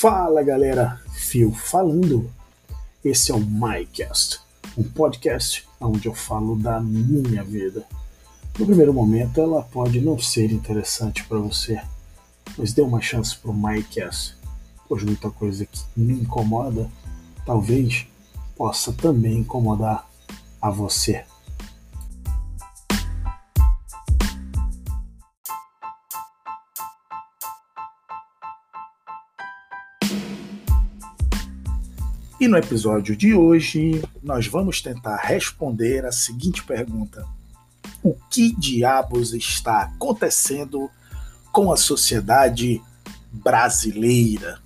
Fala galera, Fio falando. Esse é o MyCast, um podcast onde eu falo da minha vida. No primeiro momento, ela pode não ser interessante para você, mas dê uma chance para o MyCast, pois muita coisa que me incomoda talvez possa também incomodar a você. E no episódio de hoje, nós vamos tentar responder a seguinte pergunta: O que diabos está acontecendo com a sociedade brasileira?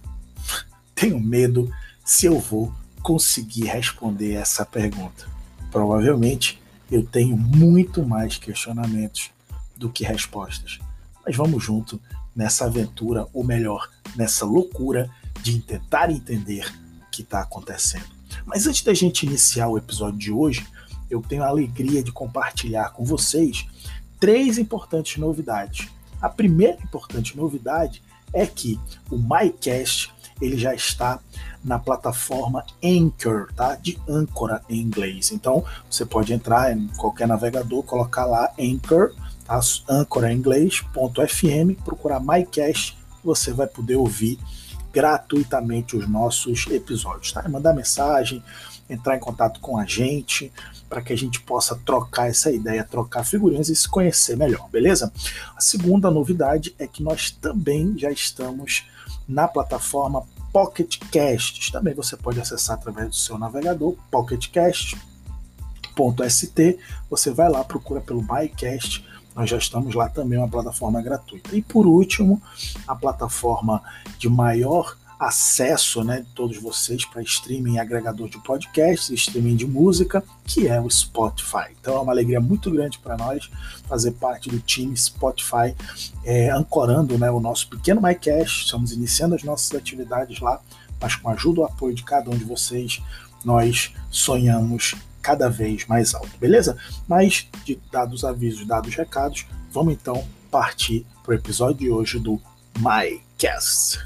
Tenho medo se eu vou conseguir responder essa pergunta. Provavelmente eu tenho muito mais questionamentos do que respostas. Mas vamos junto nessa aventura, ou melhor, nessa loucura de tentar entender que está acontecendo. Mas antes da gente iniciar o episódio de hoje, eu tenho a alegria de compartilhar com vocês três importantes novidades. A primeira importante novidade é que o MyCast ele já está na plataforma Anchor, tá? De âncora em inglês. Então, você pode entrar em qualquer navegador, colocar lá Anchor, tá? âncora em inglês.fm, procurar MyCast, você vai poder ouvir gratuitamente os nossos episódios, tá? Mandar mensagem, entrar em contato com a gente, para que a gente possa trocar essa ideia, trocar figurinhas e se conhecer melhor, beleza? A segunda novidade é que nós também já estamos na plataforma Pocket Casts. Também você pode acessar através do seu navegador, pocketcast.st. Você vai lá, procura pelo MyCast nós já estamos lá também, uma plataforma gratuita. E por último, a plataforma de maior acesso né, de todos vocês para streaming agregador de podcasts, streaming de música, que é o Spotify. Então é uma alegria muito grande para nós fazer parte do time Spotify, é, ancorando né, o nosso pequeno MyCast. Estamos iniciando as nossas atividades lá, mas com a ajuda e o apoio de cada um de vocês, nós sonhamos cada vez mais alto, beleza? Mas, de dados os avisos, dados os recados, vamos então partir para o episódio de hoje do MyCast.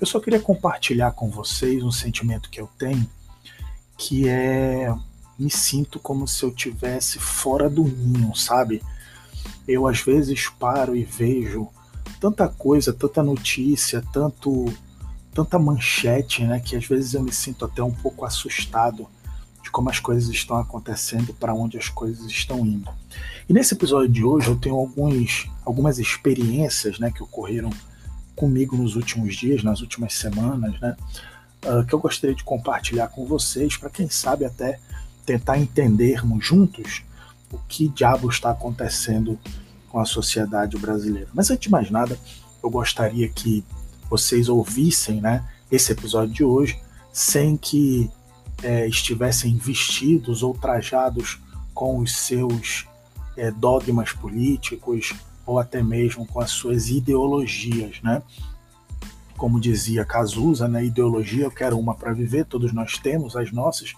Eu só queria compartilhar com vocês um sentimento que eu tenho, que é me sinto como se eu tivesse fora do ninho, sabe? Eu às vezes paro e vejo tanta coisa, tanta notícia, tanto tanta manchete, né, que às vezes eu me sinto até um pouco assustado de como as coisas estão acontecendo, para onde as coisas estão indo. E nesse episódio de hoje eu tenho alguns, algumas experiências, né, que ocorreram comigo nos últimos dias, nas últimas semanas, né, uh, que eu gostaria de compartilhar com vocês, para quem sabe até tentar entendermos juntos o que diabo está acontecendo com a sociedade brasileira. Mas antes de mais nada, eu gostaria que vocês ouvissem né, esse episódio de hoje sem que é, estivessem vestidos ou trajados com os seus é, dogmas políticos ou até mesmo com as suas ideologias, né? Como dizia Cazuza, né? Ideologia eu quero uma para viver, todos nós temos as nossas,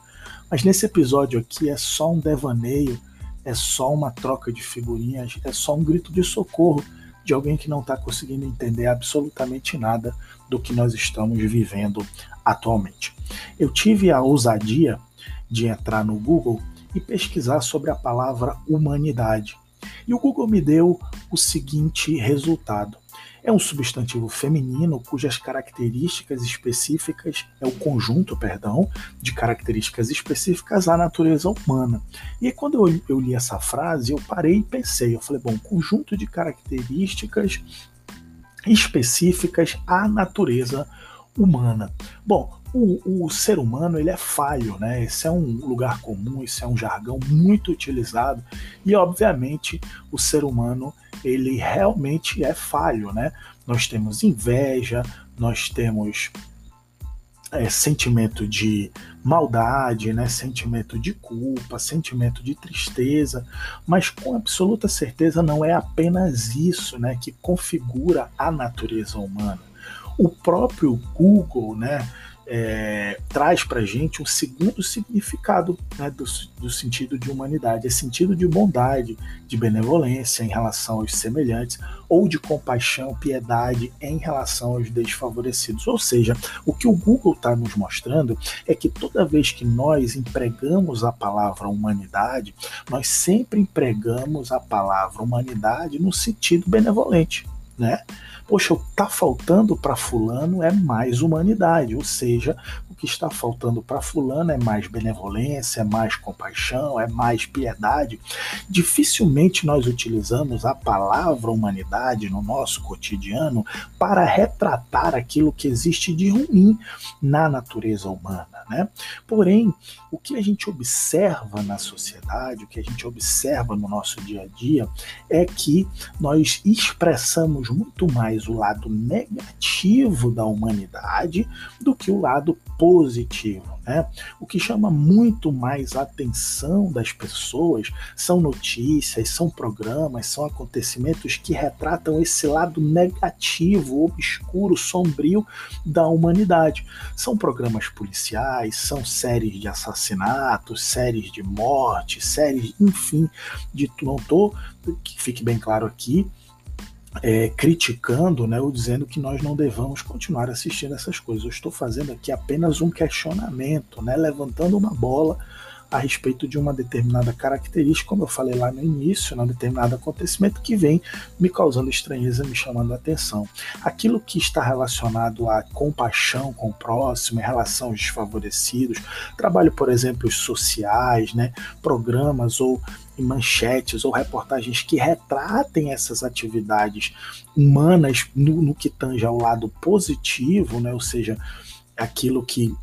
mas nesse episódio aqui é só um devaneio é só uma troca de figurinhas, é só um grito de socorro de alguém que não está conseguindo entender absolutamente nada do que nós estamos vivendo atualmente. Eu tive a ousadia de entrar no Google e pesquisar sobre a palavra humanidade. E o Google me deu o seguinte resultado: é um substantivo feminino cujas características específicas é o conjunto, perdão, de características específicas à natureza humana. E quando eu, eu li essa frase, eu parei e pensei, eu falei, bom, conjunto de características específicas à natureza humana. Bom, o, o, ser humano ele é falho, né? Esse é um lugar comum, esse é um jargão muito utilizado e obviamente o ser humano ele realmente é falho, né? Nós temos inveja, nós temos é, sentimento de maldade, né? sentimento de culpa, sentimento de tristeza, mas com absoluta certeza não é apenas isso né, que configura a natureza humana. O próprio Google, né, é, traz para gente um segundo significado né, do, do, sentido de humanidade, é sentido de bondade, de benevolência em relação aos semelhantes, ou de compaixão, piedade em relação aos desfavorecidos. Ou seja, o que o Google está nos mostrando é que toda vez que nós empregamos a palavra humanidade, nós sempre empregamos a palavra humanidade no sentido benevolente, né? Poxa, o que está faltando para fulano é mais humanidade, ou seja, o que está faltando para fulano é mais benevolência, é mais compaixão, é mais piedade. Dificilmente nós utilizamos a palavra humanidade no nosso cotidiano para retratar aquilo que existe de ruim na natureza humana, né? Porém, o que a gente observa na sociedade, o que a gente observa no nosso dia a dia é que nós expressamos muito mais mais o lado negativo da humanidade do que o lado positivo. Né? O que chama muito mais a atenção das pessoas são notícias, são programas, são acontecimentos que retratam esse lado negativo, obscuro, sombrio da humanidade. São programas policiais, são séries de assassinatos, séries de morte, séries, enfim, de não tô, que fique bem claro aqui, é, criticando né, ou dizendo que nós não devamos continuar assistindo essas coisas. Eu estou fazendo aqui apenas um questionamento, né, levantando uma bola a respeito de uma determinada característica, como eu falei lá no início, né, um determinado acontecimento que vem me causando estranheza, me chamando a atenção. Aquilo que está relacionado à compaixão com o próximo, em relação aos desfavorecidos, trabalho, por exemplo, sociais, né, programas ou manchetes ou reportagens que retratem essas atividades humanas no, no que tange ao lado positivo, né, ou seja, aquilo que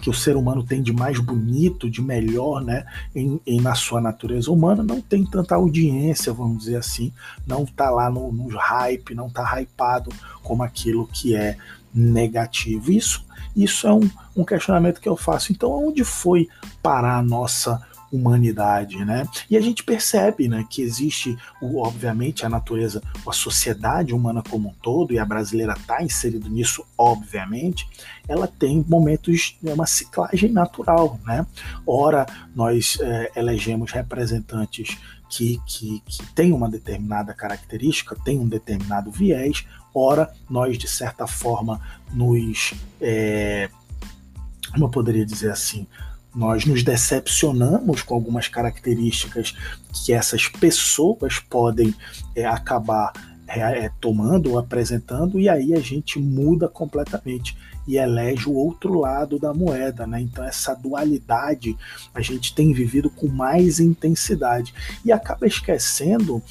que o ser humano tem de mais bonito, de melhor, né, em, em na sua natureza humana, não tem tanta audiência, vamos dizer assim, não está lá no, no hype, não está hypado como aquilo que é negativo. Isso, isso é um, um questionamento que eu faço. Então, onde foi parar a nossa humanidade, né? E a gente percebe, né, que existe, obviamente, a natureza, a sociedade humana como um todo, e a brasileira está inserida nisso, obviamente, ela tem momentos, é uma ciclagem natural, né? Ora, nós é, elegemos representantes que, que, que têm uma determinada característica, têm um determinado viés, ora, nós, de certa forma, nos. É, como eu poderia dizer assim? Nós nos decepcionamos com algumas características que essas pessoas podem é, acabar é, é, tomando ou apresentando, e aí a gente muda completamente e elege o outro lado da moeda, né? Então essa dualidade a gente tem vivido com mais intensidade e acaba esquecendo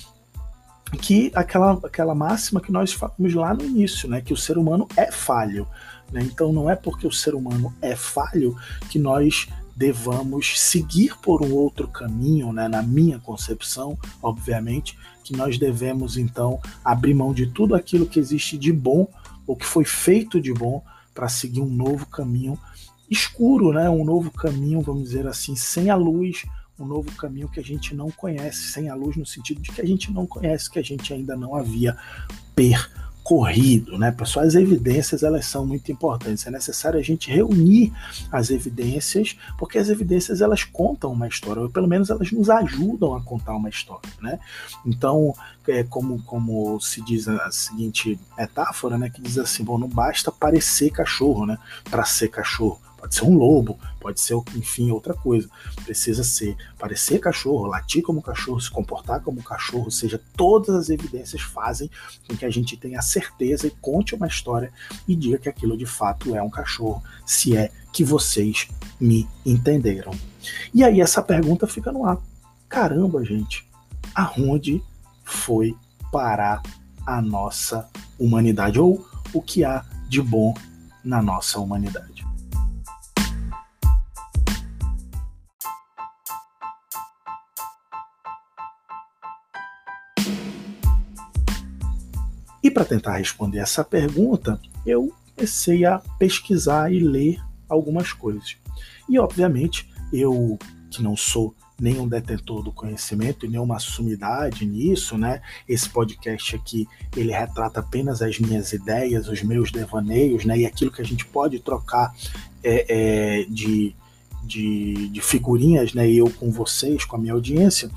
que aquela, aquela máxima que nós falamos lá no início, né? Que o ser humano é falho. Né? Então não é porque o ser humano é falho que nós devamos seguir por um outro caminho, né? na minha concepção, obviamente, que nós devemos então abrir mão de tudo aquilo que existe de bom, ou que foi feito de bom, para seguir um novo caminho escuro, né? um novo caminho, vamos dizer assim, sem a luz, um novo caminho que a gente não conhece, sem a luz no sentido de que a gente não conhece, que a gente ainda não havia percorrido corrido, né, pessoal? As evidências elas são muito importantes. É necessário a gente reunir as evidências, porque as evidências elas contam uma história, ou pelo menos elas nos ajudam a contar uma história, né? Então, é como como se diz a seguinte metáfora, né, que diz assim, bom, não basta parecer cachorro, né, para ser cachorro Pode ser um lobo, pode ser, enfim, outra coisa. Precisa ser, parecer cachorro, latir como cachorro, se comportar como cachorro, ou seja, todas as evidências fazem com que a gente tenha certeza e conte uma história e diga que aquilo de fato é um cachorro, se é que vocês me entenderam. E aí essa pergunta fica no ar. Caramba, gente, aonde foi parar a nossa humanidade? Ou o que há de bom na nossa humanidade? Para tentar responder essa pergunta, eu comecei a pesquisar e ler algumas coisas. E obviamente, eu que não sou nenhum detentor do conhecimento e nenhuma sumidade nisso, né? Esse podcast aqui, ele retrata apenas as minhas ideias, os meus devaneios, né? E aquilo que a gente pode trocar é, é, de, de, de figurinhas, né? Eu com vocês, com a minha audiência,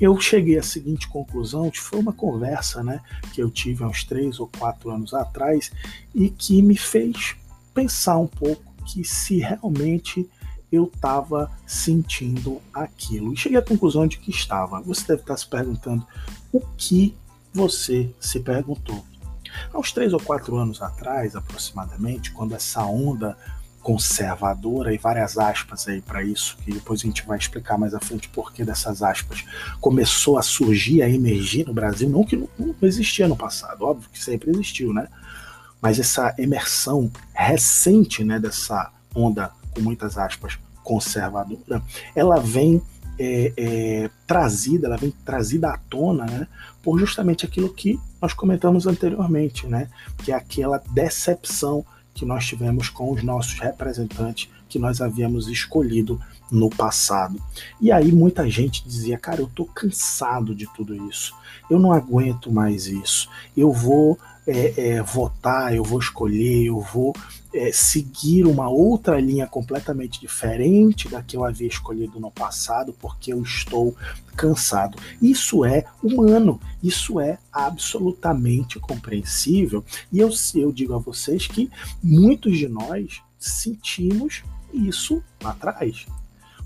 eu cheguei à seguinte conclusão, que foi uma conversa né, que eu tive há uns três ou quatro anos atrás e que me fez pensar um pouco que se realmente eu estava sentindo aquilo. E cheguei à conclusão de que estava. Você deve estar se perguntando o que você se perguntou. Há uns três ou quatro anos atrás, aproximadamente, quando essa onda conservadora e várias aspas aí para isso, que depois a gente vai explicar mais à frente por que dessas aspas começou a surgir, a emergir no Brasil, não que não, não existia no passado, óbvio que sempre existiu, né? Mas essa emersão recente, né, dessa onda com muitas aspas conservadora, ela vem é, é, trazida, ela vem trazida à tona, né, por justamente aquilo que nós comentamos anteriormente, né, que é aquela decepção que nós tivemos com os nossos representantes que nós havíamos escolhido no passado. E aí muita gente dizia, cara, eu tô cansado de tudo isso, eu não aguento mais isso, eu vou é, é, votar, eu vou escolher, eu vou é, seguir uma outra linha completamente diferente da que eu havia escolhido no passado, porque eu estou cansado. Isso é humano, isso é absolutamente compreensível. E eu, eu digo a vocês que muitos de nós sentimos isso lá atrás.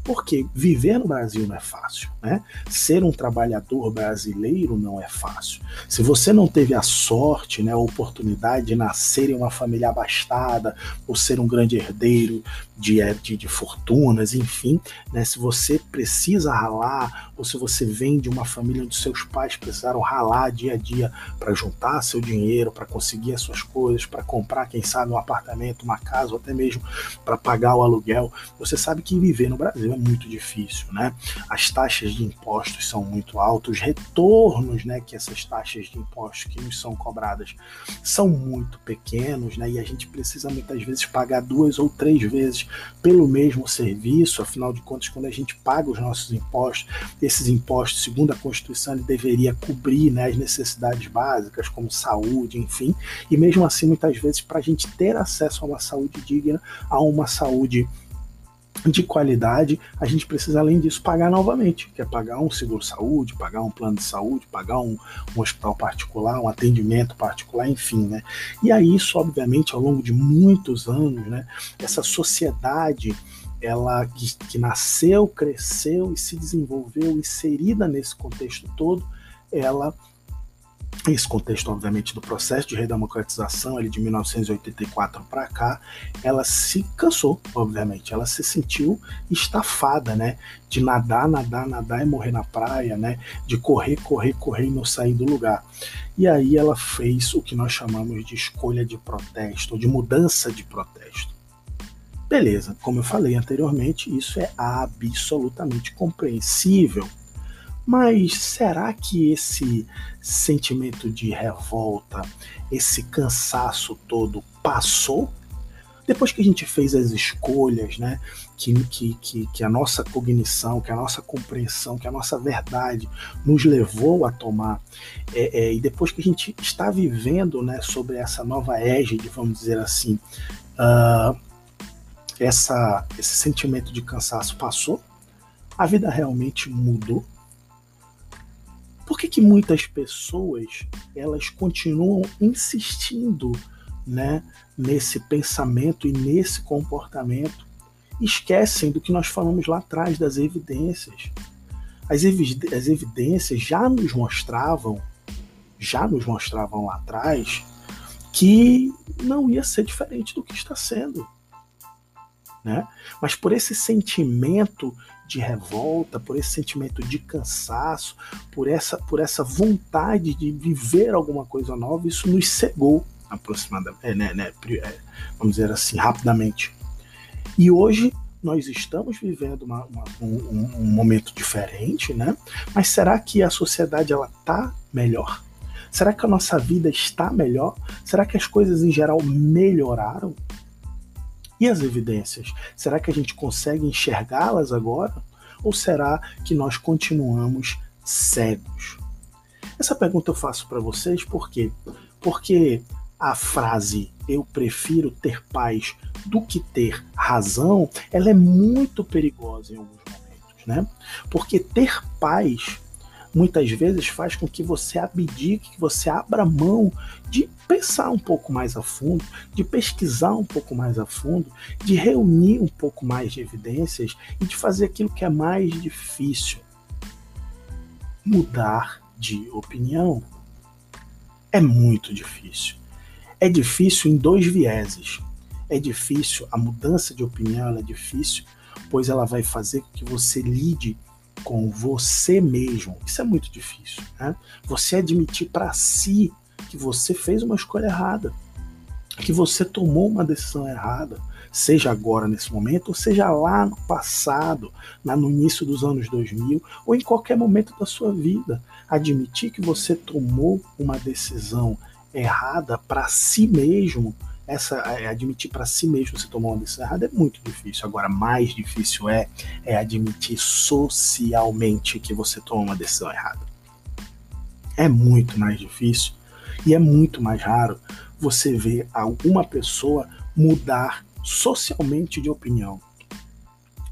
Porque viver no Brasil não é fácil, né? Ser um trabalhador brasileiro não é fácil. Se você não teve a sorte, né, a oportunidade de nascer em uma família abastada, ou ser um grande herdeiro de, de, de fortunas, enfim, né, se você precisa ralar, ou se você vem de uma família onde seus pais precisaram ralar dia a dia para juntar seu dinheiro, para conseguir as suas coisas, para comprar, quem sabe, um apartamento, uma casa, ou até mesmo para pagar o aluguel, você sabe que viver no Brasil é muito difícil, né? As taxas de impostos são muito altas, os retornos, né, que essas taxas de impostos que nos são cobradas são muito pequenos, né? E a gente precisa muitas vezes pagar duas ou três vezes pelo mesmo serviço, afinal de contas, quando a gente paga os nossos impostos, esses impostos, segundo a Constituição, ele deveria cobrir né, as necessidades básicas, como saúde, enfim, e mesmo assim, muitas vezes, para a gente ter acesso a uma saúde digna, a uma saúde de qualidade, a gente precisa, além disso, pagar novamente, que é pagar um seguro-saúde, pagar um plano de saúde, pagar um, um, hospital particular, um atendimento particular, enfim, né? E aí, isso, obviamente, ao longo de muitos anos, né, essa sociedade ela que, que nasceu, cresceu e se desenvolveu inserida nesse contexto todo, ela esse contexto, obviamente, do processo de redemocratização, ele de 1984 para cá, ela se cansou, obviamente, ela se sentiu estafada, né? De nadar, nadar, nadar e morrer na praia, né? De correr, correr, correr e não sair do lugar. E aí ela fez o que nós chamamos de escolha de protesto, de mudança de protesto. Beleza, como eu falei anteriormente, isso é absolutamente compreensível mas será que esse sentimento de revolta, esse cansaço todo passou? Depois que a gente fez as escolhas, né, que, que, que, que a nossa cognição, que a nossa compreensão, que a nossa verdade nos levou a tomar, é, é, e depois que a gente está vivendo né, sobre essa nova égide, vamos dizer assim, uh, essa, esse sentimento de cansaço passou, a vida realmente mudou por que, que muitas pessoas elas continuam insistindo né, nesse pensamento e nesse comportamento? Esquecem do que nós falamos lá atrás das evidências. As, as evidências já nos mostravam, já nos mostravam lá atrás, que não ia ser diferente do que está sendo. Né? Mas por esse sentimento de revolta, por esse sentimento de cansaço, por essa, por essa vontade de viver alguma coisa nova, isso nos cegou aproximadamente, é, né, né, é, vamos dizer assim, rapidamente. E hoje nós estamos vivendo uma, uma, um, um, momento diferente, né? Mas será que a sociedade ela está melhor? Será que a nossa vida está melhor? Será que as coisas em geral melhoraram? E as evidências? Será que a gente consegue enxergá-las agora? Ou será que nós continuamos cegos? Essa pergunta eu faço para vocês por quê? Porque a frase eu prefiro ter paz do que ter razão, ela é muito perigosa em alguns momentos, né? Porque ter paz muitas vezes faz com que você abdique, que você abra mão de pensar um pouco mais a fundo, de pesquisar um pouco mais a fundo, de reunir um pouco mais de evidências e de fazer aquilo que é mais difícil. Mudar de opinião é muito difícil. É difícil em dois vieses. É difícil, a mudança de opinião é difícil, pois ela vai fazer com que você lide com você mesmo. Isso é muito difícil. Né? Você admitir para si que você fez uma escolha errada, que você tomou uma decisão errada, seja agora nesse momento, ou seja lá no passado, lá no início dos anos 2000, ou em qualquer momento da sua vida. Admitir que você tomou uma decisão errada para si mesmo essa é, admitir para si mesmo se tomou uma decisão errada é muito difícil. Agora, mais difícil é, é admitir socialmente que você tomou uma decisão errada. É muito mais difícil e é muito mais raro você ver alguma pessoa mudar socialmente de opinião,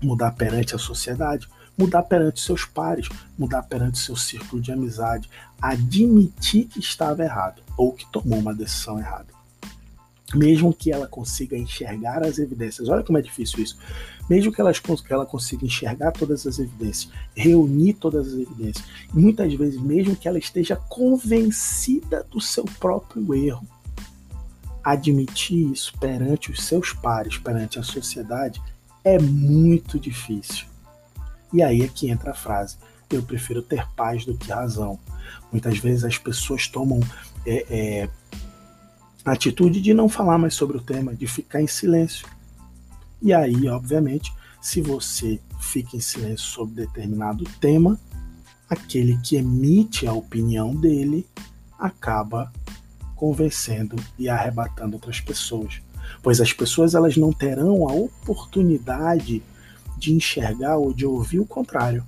mudar perante a sociedade, mudar perante seus pares, mudar perante seu círculo de amizade, admitir que estava errado ou que tomou uma decisão errada mesmo que ela consiga enxergar as evidências, olha como é difícil isso, mesmo que ela, que ela consiga enxergar todas as evidências, reunir todas as evidências, muitas vezes, mesmo que ela esteja convencida do seu próprio erro, admitir isso perante os seus pares, perante a sociedade, é muito difícil. E aí é que entra a frase: eu prefiro ter paz do que razão. Muitas vezes as pessoas tomam é, é, a atitude de não falar mais sobre o tema, de ficar em silêncio. E aí, obviamente, se você fica em silêncio sobre determinado tema, aquele que emite a opinião dele acaba convencendo e arrebatando outras pessoas. Pois as pessoas elas não terão a oportunidade de enxergar ou de ouvir o contrário.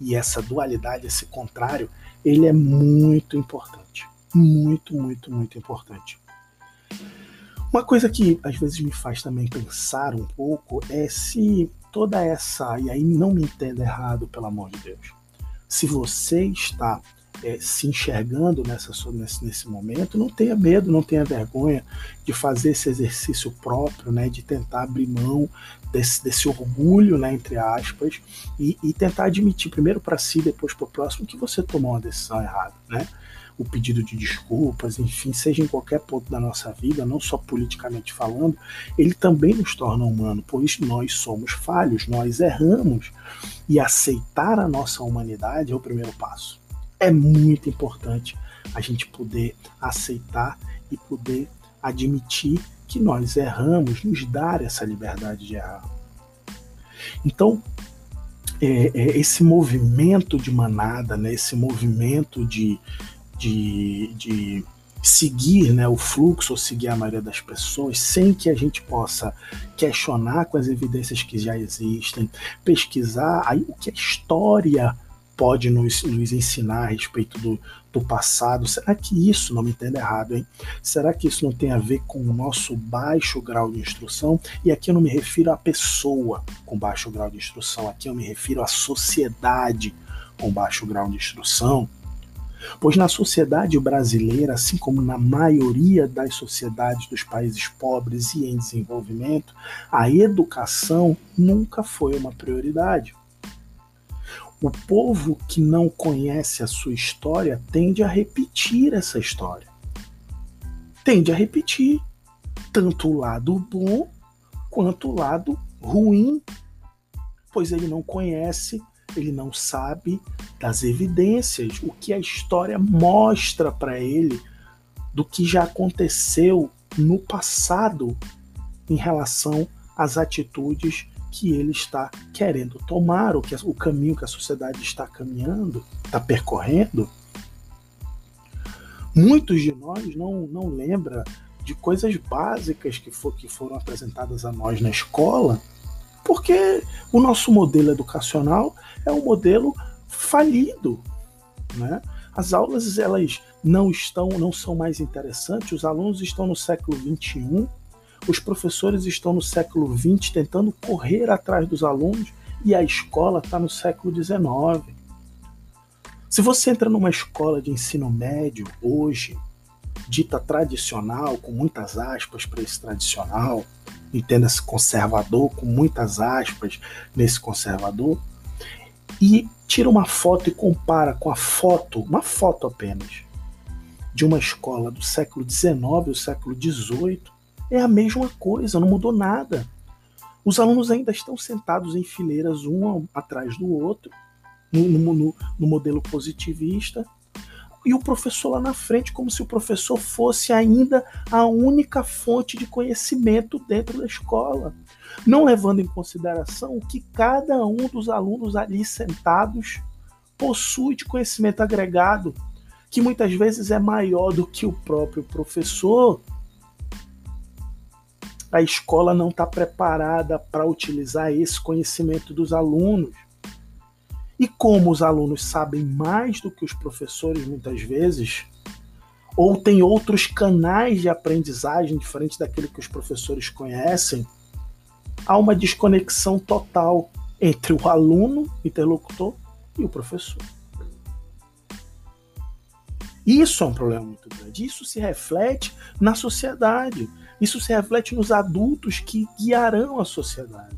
E essa dualidade, esse contrário, ele é muito importante. Muito, muito, muito importante. Uma coisa que às vezes me faz também pensar um pouco é se toda essa, e aí não me entenda errado, pelo amor de Deus, se você está é, se enxergando nessa, nesse, nesse momento, não tenha medo, não tenha vergonha de fazer esse exercício próprio, né, de tentar abrir mão desse, desse orgulho, né, entre aspas, e, e tentar admitir primeiro para si, depois para o próximo, que você tomou uma decisão errada. Né? O pedido de desculpas, enfim, seja em qualquer ponto da nossa vida, não só politicamente falando, ele também nos torna humano, pois nós somos falhos, nós erramos. E aceitar a nossa humanidade é o primeiro passo. É muito importante a gente poder aceitar e poder admitir que nós erramos, nos dar essa liberdade de errar. Então, é, é, esse movimento de manada, né, esse movimento de, de, de seguir né, o fluxo ou seguir a maioria das pessoas sem que a gente possa questionar com as evidências que já existem, pesquisar aí, o que a história pode nos, nos ensinar a respeito do, do passado. Será que isso, não me entenda errado, hein? Será que isso não tem a ver com o nosso baixo grau de instrução? E aqui eu não me refiro à pessoa com baixo grau de instrução, aqui eu me refiro à sociedade com baixo grau de instrução Pois na sociedade brasileira, assim como na maioria das sociedades dos países pobres e em desenvolvimento, a educação nunca foi uma prioridade. O povo que não conhece a sua história tende a repetir essa história. Tende a repetir tanto o lado bom quanto o lado ruim, pois ele não conhece ele não sabe das evidências, o que a história mostra para ele do que já aconteceu no passado em relação às atitudes que ele está querendo tomar, o, que, o caminho que a sociedade está caminhando, está percorrendo. Muitos de nós não, não lembra de coisas básicas que, for, que foram apresentadas a nós na escola Porque o nosso modelo educacional é um modelo falido, né? As aulas elas não estão, não são mais interessantes. Os alunos estão no século 21, os professores estão no século 20 tentando correr atrás dos alunos e a escola está no século 19. Se você entra numa escola de ensino médio hoje, dita tradicional, com muitas aspas para esse tradicional, entenda-se conservador, com muitas aspas nesse conservador, e tira uma foto e compara com a foto, uma foto apenas, de uma escola do século XIX ou século XVIII, é a mesma coisa, não mudou nada. Os alunos ainda estão sentados em fileiras um atrás do outro, no, no, no modelo positivista, e o professor lá na frente, como se o professor fosse ainda a única fonte de conhecimento dentro da escola, não levando em consideração o que cada um dos alunos ali sentados possui de conhecimento agregado, que muitas vezes é maior do que o próprio professor. A escola não está preparada para utilizar esse conhecimento dos alunos. E como os alunos sabem mais do que os professores muitas vezes, ou tem outros canais de aprendizagem diferentes daquele que os professores conhecem, há uma desconexão total entre o aluno, interlocutor, e o professor. Isso é um problema muito grande. Isso se reflete na sociedade. Isso se reflete nos adultos que guiarão a sociedade.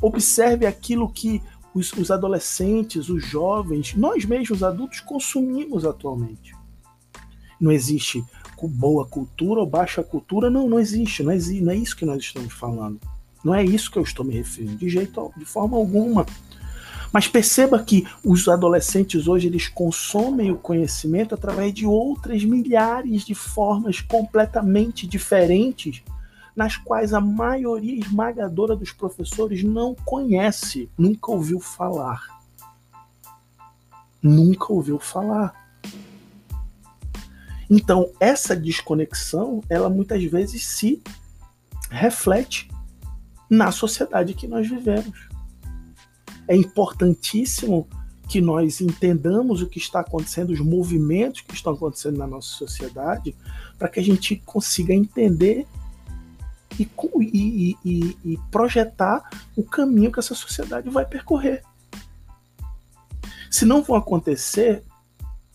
Observe aquilo que os, os adolescentes, os jovens, nós mesmos adultos consumimos atualmente. Não existe boa cultura ou baixa cultura, não, não existe, não, existe, não é isso que nós estamos falando. Não é isso que eu estou me referindo, de jeito, de forma alguma. Mas perceba que os adolescentes hoje eles consomem o conhecimento através de outras milhares de formas completamente diferentes nas quais a maioria esmagadora dos professores não conhece, nunca ouviu falar. Nunca ouviu falar. Então, essa desconexão, ela muitas vezes se reflete na sociedade que nós vivemos. É importantíssimo que nós entendamos o que está acontecendo, os movimentos que estão acontecendo na nossa sociedade, para que a gente consiga entender e, e, e, e projetar o caminho que essa sociedade vai percorrer. Se não vão acontecer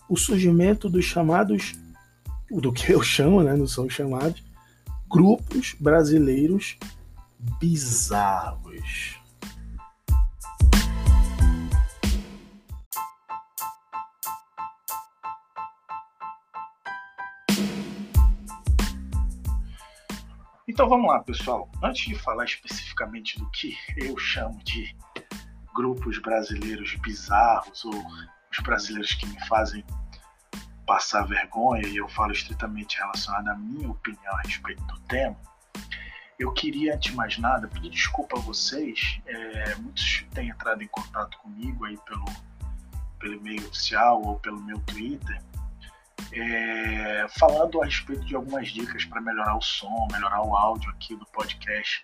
o surgimento dos chamados, do que eu chamo, né, não são chamados, grupos brasileiros bizarros. Então vamos lá, pessoal. Antes de falar especificamente do que eu chamo de grupos brasileiros bizarros ou os brasileiros que me fazem passar vergonha, e eu falo estritamente relacionado à minha opinião a respeito do tema, eu queria, antes de mais nada, pedir desculpa a vocês. É, muitos têm entrado em contato comigo aí pelo, pelo e-mail oficial ou pelo meu Twitter é, falando a respeito de algumas dicas para melhorar o som, melhorar o áudio aqui do podcast.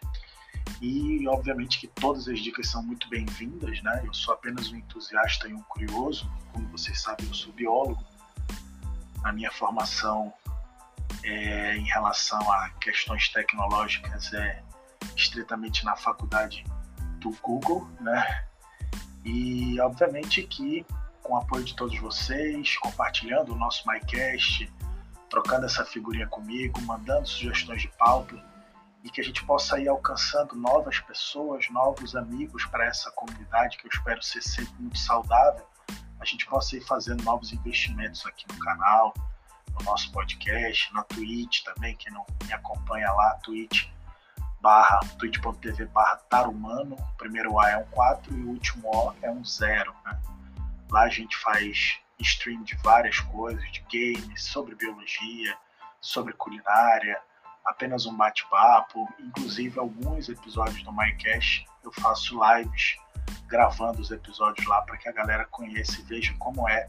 E obviamente que todas as dicas são muito bem-vindas, né? Eu sou apenas um entusiasta e um curioso, como vocês sabem, eu sou biólogo. A minha formação é, em relação a questões tecnológicas é estritamente na faculdade do Google, né? E obviamente que com o apoio de todos vocês, compartilhando o nosso MyCast, trocando essa figurinha comigo, mandando sugestões de pauta e que a gente possa ir alcançando novas pessoas, novos amigos para essa comunidade que eu espero ser sempre muito saudável. A gente possa ir fazendo novos investimentos aqui no canal, no nosso podcast, na Twitch também, quem não me acompanha lá, Twitch barra twitch.tv barra tarumano, o primeiro A é um 4 e o último O é um 0, né? Lá a gente faz stream de várias coisas, de games, sobre biologia, sobre culinária, apenas um bate-papo, inclusive alguns episódios do MyCast eu faço lives gravando os episódios lá para que a galera conheça e veja como é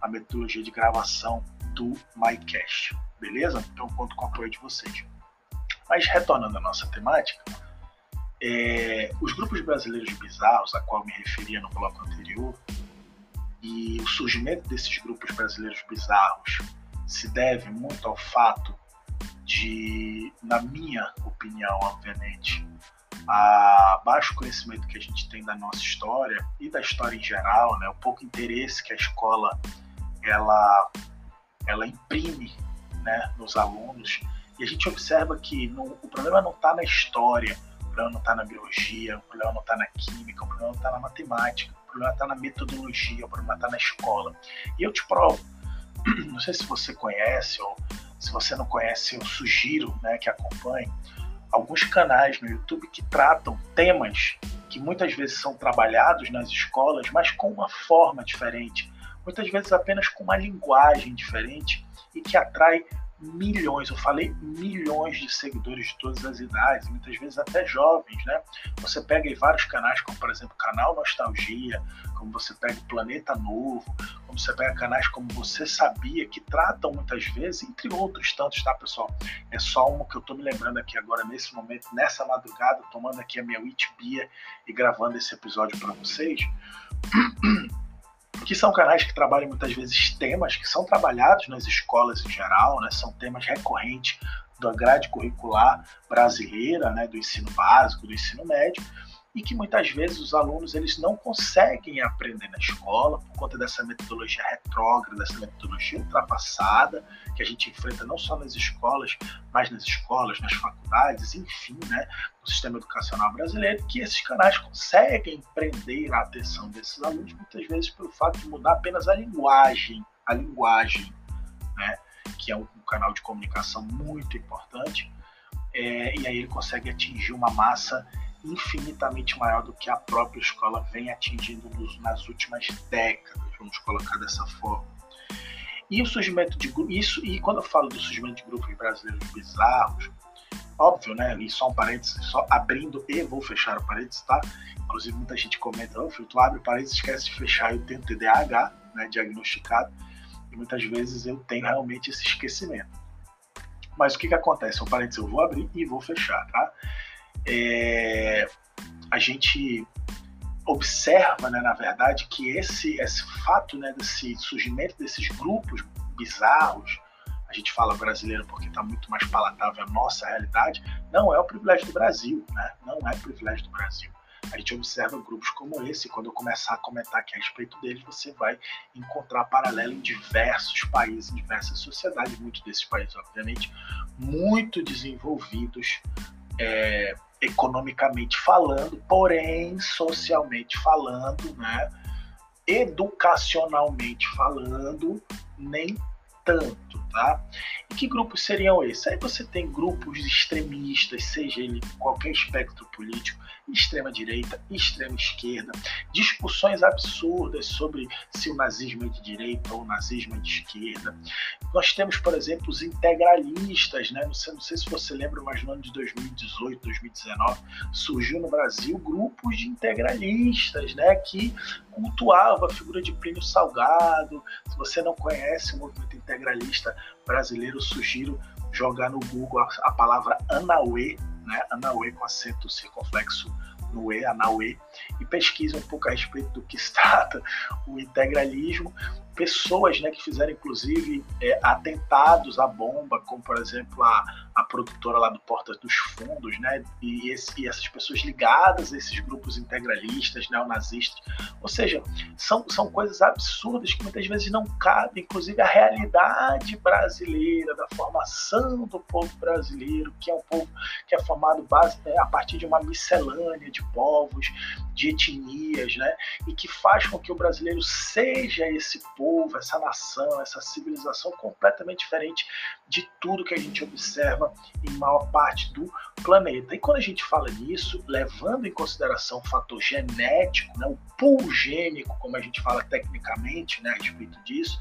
a metodologia de gravação do MyCast, beleza? Então conto com o apoio de vocês. Mas retornando à nossa temática, É, os grupos brasileiros bizarros, a qual me referia no bloco anterior, e o surgimento desses grupos brasileiros bizarros se deve muito ao fato de, na minha opinião, obviamente, a baixo conhecimento que a gente tem da nossa história e da história em geral, né, o pouco interesse que a escola ela, ela imprime né, nos alunos, e a gente observa que no, o problema não está na história, o problema não está na biologia, o problema não está na química, o problema não está na matemática, problema está na metodologia, o problema está na escola. E eu te provo, não sei se você conhece ou se você não conhece, eu sugiro né, que acompanhe alguns canais no YouTube que tratam temas que muitas vezes são trabalhados nas escolas, mas com uma forma diferente, muitas vezes apenas com uma linguagem diferente e que atrai milhões, eu falei milhões de seguidores de todas as idades, muitas vezes até jovens, né? Você pega aí vários canais, como por exemplo canal Nostalgia, como você pega Planeta Novo, como você pega canais como Você Sabia, que tratam muitas vezes, entre outros tantos, tá, pessoal? É só uma que eu tô me lembrando aqui agora, nesse momento, nessa madrugada, tomando aqui a minha Beer e gravando esse episódio para vocês. que são canais que trabalham muitas vezes temas que são trabalhados nas escolas em geral, né? são temas recorrentes da grade curricular brasileira, né? do ensino básico, do ensino médio, e que muitas vezes os alunos eles não conseguem aprender na escola por conta dessa metodologia retrógrada, dessa metodologia ultrapassada que a gente enfrenta não só nas escolas, mas nas escolas, nas faculdades, enfim, né, no sistema educacional brasileiro, que esses canais conseguem prender a atenção desses alunos muitas vezes pelo fato de mudar apenas a linguagem, a linguagem, né, que é um, um canal de comunicação muito importante, é, e aí ele consegue atingir uma massa infinitamente maior do que a própria escola vem atingindo nos, nas últimas décadas, vamos colocar dessa forma. E o surgimento de isso e quando eu falo do surgimento de grupos brasileiros bizarros, óbvio, né? E só um parênteses, só abrindo e vou fechar o parênteses, tá? Inclusive muita gente comenta, oh, filho, tu abre o parênteses, esquece de fechar, eu tenho TDAH, né, diagnosticado, e muitas vezes eu tenho realmente esse esquecimento. Mas o que que acontece? O parênteses eu vou abrir e vou fechar, tá? É, a gente observa, né, na verdade, que esse, esse fato né, desse surgimento desses grupos bizarros, a gente fala brasileiro porque está muito mais palatável a nossa realidade, não é o privilégio do Brasil, né? não é o privilégio do Brasil. A gente observa grupos como esse, e quando eu começar a comentar aqui a respeito deles, você vai encontrar paralelo em diversos países, em diversas sociedades, muitos desses países, obviamente, muito desenvolvidos, é, economicamente falando, porém socialmente falando, né, educacionalmente falando, nem tanto, tá? E que grupos seriam esses? Aí você tem grupos extremistas, seja ele qualquer espectro político, extrema direita, extrema esquerda, discussões absurdas sobre se o nazismo é de direita ou o nazismo é de esquerda. Nós temos, por exemplo, os integralistas, né? Não sei, não sei se você lembra, mas no ano de 2018, 2019, surgiu no Brasil grupos de integralistas, né? Que cultuavam a figura de Plínio Salgado. Se você não conhece o movimento integralista brasileiro, sugiro jogar no Google a, a palavra Anauê, né? Anauê com acento circunflexo no E, Anauê, e pesquise um pouco a respeito do que se trata o integralismo pessoas né, que fizeram inclusive é, atentados à bomba, como por exemplo a, a produtora lá do Porta dos Fundos, né, e, esse, e essas pessoas ligadas a esses grupos integralistas, neonazistas. Ou seja, são, são coisas absurdas que muitas vezes não cabem, inclusive a realidade brasileira, da formação do povo brasileiro, que é um povo que é formado base, é, a partir de uma miscelânea de povos, de etnias, né, e que faz com que o brasileiro seja esse povo povo, essa nação, essa civilização completamente diferente de tudo que a gente observa em maior parte do planeta. E quando a gente fala nisso, levando em consideração o fator genético, né, o pool gênico, como a gente fala tecnicamente né, a respeito disso,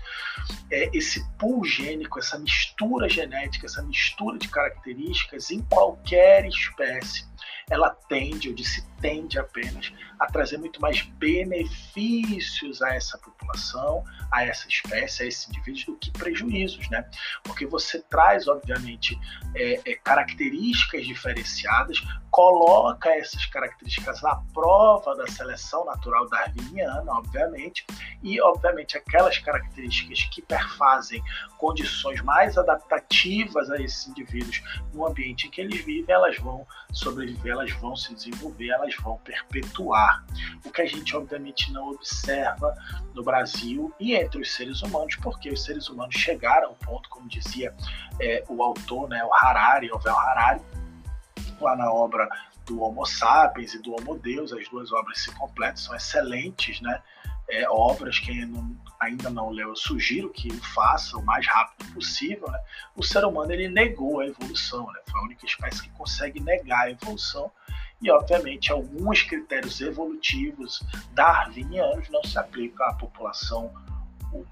é, esse pool gênico, essa mistura genética, essa mistura de características em qualquer espécie ela tende, eu disse tende apenas, a trazer muito mais benefícios a essa população, a essa espécie, a esses indivíduos, do que prejuízos, né? Porque você traz, obviamente, é, é, características diferenciadas, coloca essas características à prova da seleção natural darwiniana, obviamente, e, obviamente, aquelas características que perfazem condições mais adaptativas a esses indivíduos no ambiente em que eles vivem, elas vão sobreviver, elas vão se desenvolver, elas vão perpetuar. O que a gente, obviamente, não observa no Brasil e entre os seres humanos, porque os seres humanos chegaram ao ponto, como dizia é, o autor, né, o Harari, o Vel Harari, lá na obra do Homo sapiens e do Homo Deus, as duas obras se completam, são excelentes, né? É, obras, quem não, ainda não leu, eu sugiro que o faça o mais rápido possível. Né? O ser humano ele negou a evolução, né? foi a única espécie que consegue negar a evolução e, obviamente, alguns critérios evolutivos darwinianos não se aplicam à população humana,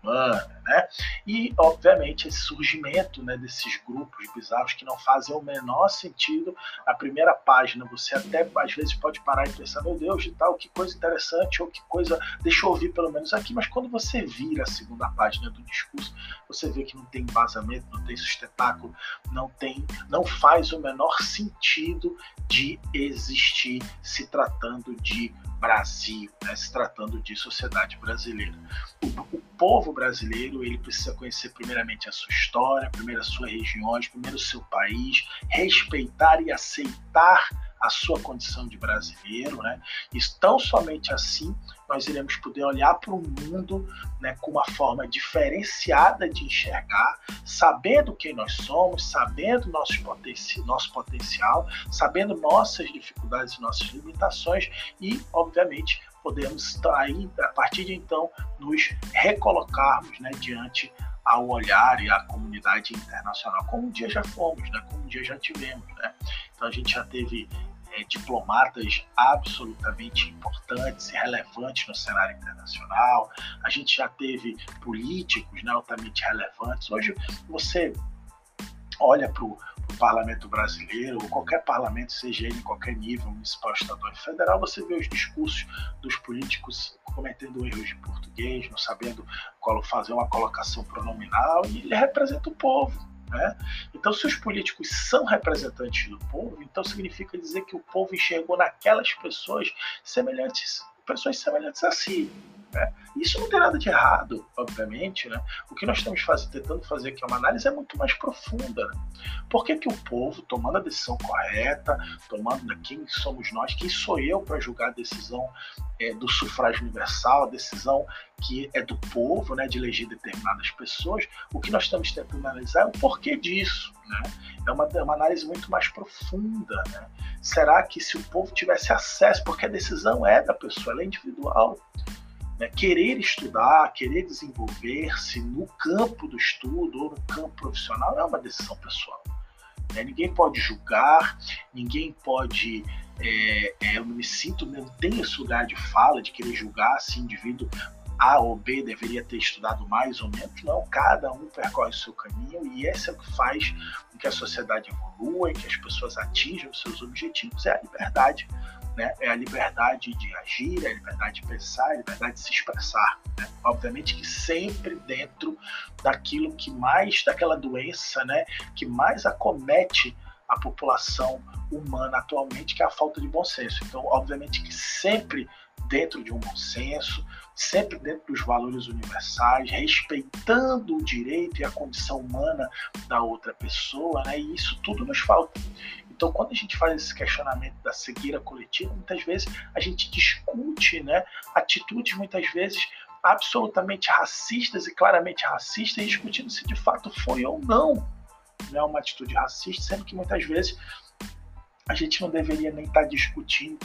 né? E, obviamente, esse surgimento né, desses grupos bizarros que não fazem o menor sentido. A primeira página, você até às vezes pode parar e pensar, meu Deus, de tal, que coisa interessante, ou que coisa, deixa eu ouvir pelo menos aqui, mas quando você vira a segunda página do discurso, você vê que não tem embasamento, não tem sustentáculo, não tem, não faz o menor sentido de existir se tratando de Brasil, né, se tratando de sociedade brasileira. O, o, povo brasileiro ele precisa conhecer primeiramente a sua história, primeiro as suas regiões, primeiro o seu país, respeitar e aceitar a sua condição de brasileiro, né? E tão somente assim nós iremos poder olhar para o mundo né, com uma forma diferenciada de enxergar, sabendo quem nós somos, sabendo nosso, potenci nosso potencial, sabendo nossas dificuldades e nossas limitações e, obviamente, podemos aí, a partir de então nos recolocarmos né, diante ao olhar e à comunidade internacional, como um dia já fomos, né, como um dia já tivemos. Né? Então a gente já teve é, diplomatas absolutamente importantes e relevantes no cenário internacional, a gente já teve políticos né, altamente relevantes. Hoje você olha para o parlamento brasileiro, ou qualquer parlamento, seja ele em qualquer nível, municipal, estadual e federal, você vê os discursos dos políticos cometendo erros de português, não sabendo fazer uma colocação pronominal, e ele representa o povo. Né? Então, se os políticos são representantes do povo, então significa dizer que o povo enxergou naquelas pessoas semelhantes, pessoas semelhantes a si. Né? Isso não tem nada de errado, obviamente. Né? O que nós estamos tentando fazer aqui é uma análise é muito mais profunda. Por que, que o povo, tomando a decisão correta, tomando quem somos nós, quem sou eu para julgar a decisão é, do sufrágio universal, a decisão que é do povo, né, de eleger determinadas pessoas, o que nós estamos tentando analisar é o porquê disso. Né? É, uma, é uma análise muito mais profunda. Né? Será que se o povo tivesse acesso, porque a decisão é da pessoa, ela é individual, né, querer estudar, querer desenvolver-se no campo do estudo ou no campo profissional é uma decisão pessoal. Né? Ninguém pode julgar, ninguém pode. É, é, eu me sinto, não tenho esse lugar de fala, de querer julgar se indivíduo A ou B deveria ter estudado mais ou menos. Não, cada um percorre o seu caminho e esse é o que faz com que a sociedade evolua e que as pessoas atinjam os seus objetivos é a liberdade né? É a liberdade de agir, é a liberdade de pensar, é a liberdade de se expressar. Né? Obviamente que sempre dentro daquilo que mais, daquela doença, né, que mais acomete a população humana atualmente, que é a falta de bom senso. Então, obviamente que sempre dentro de um bom senso, sempre dentro dos valores universais, respeitando o direito e a condição humana da outra pessoa, né? E isso tudo nos falta. Então, quando a gente faz esse questionamento da cegueira coletiva, muitas vezes a gente discute, né, atitudes muitas vezes absolutamente racistas e claramente racistas, discutindo se de fato foi ou não né, uma atitude racista, sendo que muitas vezes a gente não deveria nem estar discutindo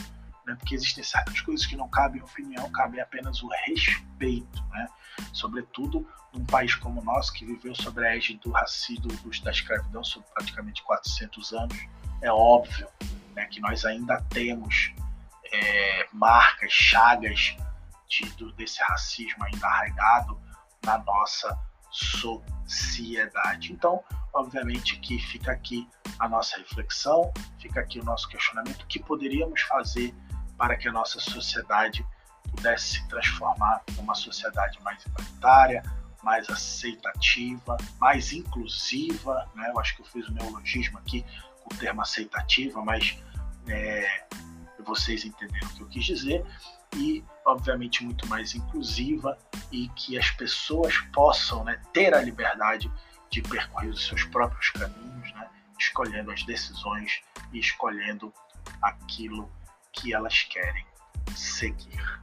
né, porque existem certas coisas que não cabem opinião, cabe apenas o respeito, né? sobretudo num país como o nosso, que viveu sobre a égide do racismo, da escravidão, sobre praticamente 400 anos, é óbvio né, que nós ainda temos é, marcas, chagas de, do, desse racismo ainda arraigado na nossa sociedade. Então, obviamente que fica aqui a nossa reflexão, fica aqui o nosso questionamento, o que poderíamos fazer para que a nossa sociedade pudesse se transformar numa sociedade mais igualitária, mais aceitativa, mais inclusiva. Né? Eu acho que eu fiz o neologismo aqui o termo aceitativa, mas é, vocês entenderam o que eu quis dizer. E, obviamente, muito mais inclusiva e que as pessoas possam né, ter a liberdade de percorrer os seus próprios caminhos, né, escolhendo as decisões e escolhendo aquilo que elas querem seguir.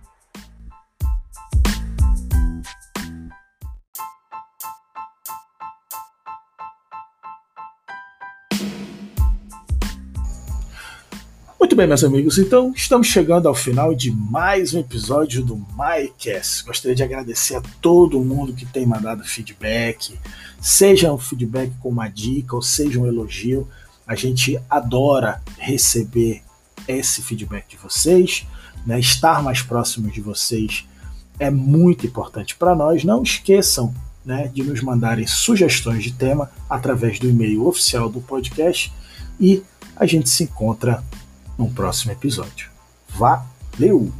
Muito bem, meus amigos, então estamos chegando ao final de mais um episódio do MyCast. Gostaria de agradecer a todo mundo que tem mandado feedback, seja um feedback com uma dica ou seja um elogio. A gente adora receber esse feedback de vocês, né? estar mais próximo de vocês é muito importante para nós. Não esqueçam né, de nos mandarem sugestões de tema através do e-mail oficial do podcast e a gente se encontra no próximo episódio. Valeu!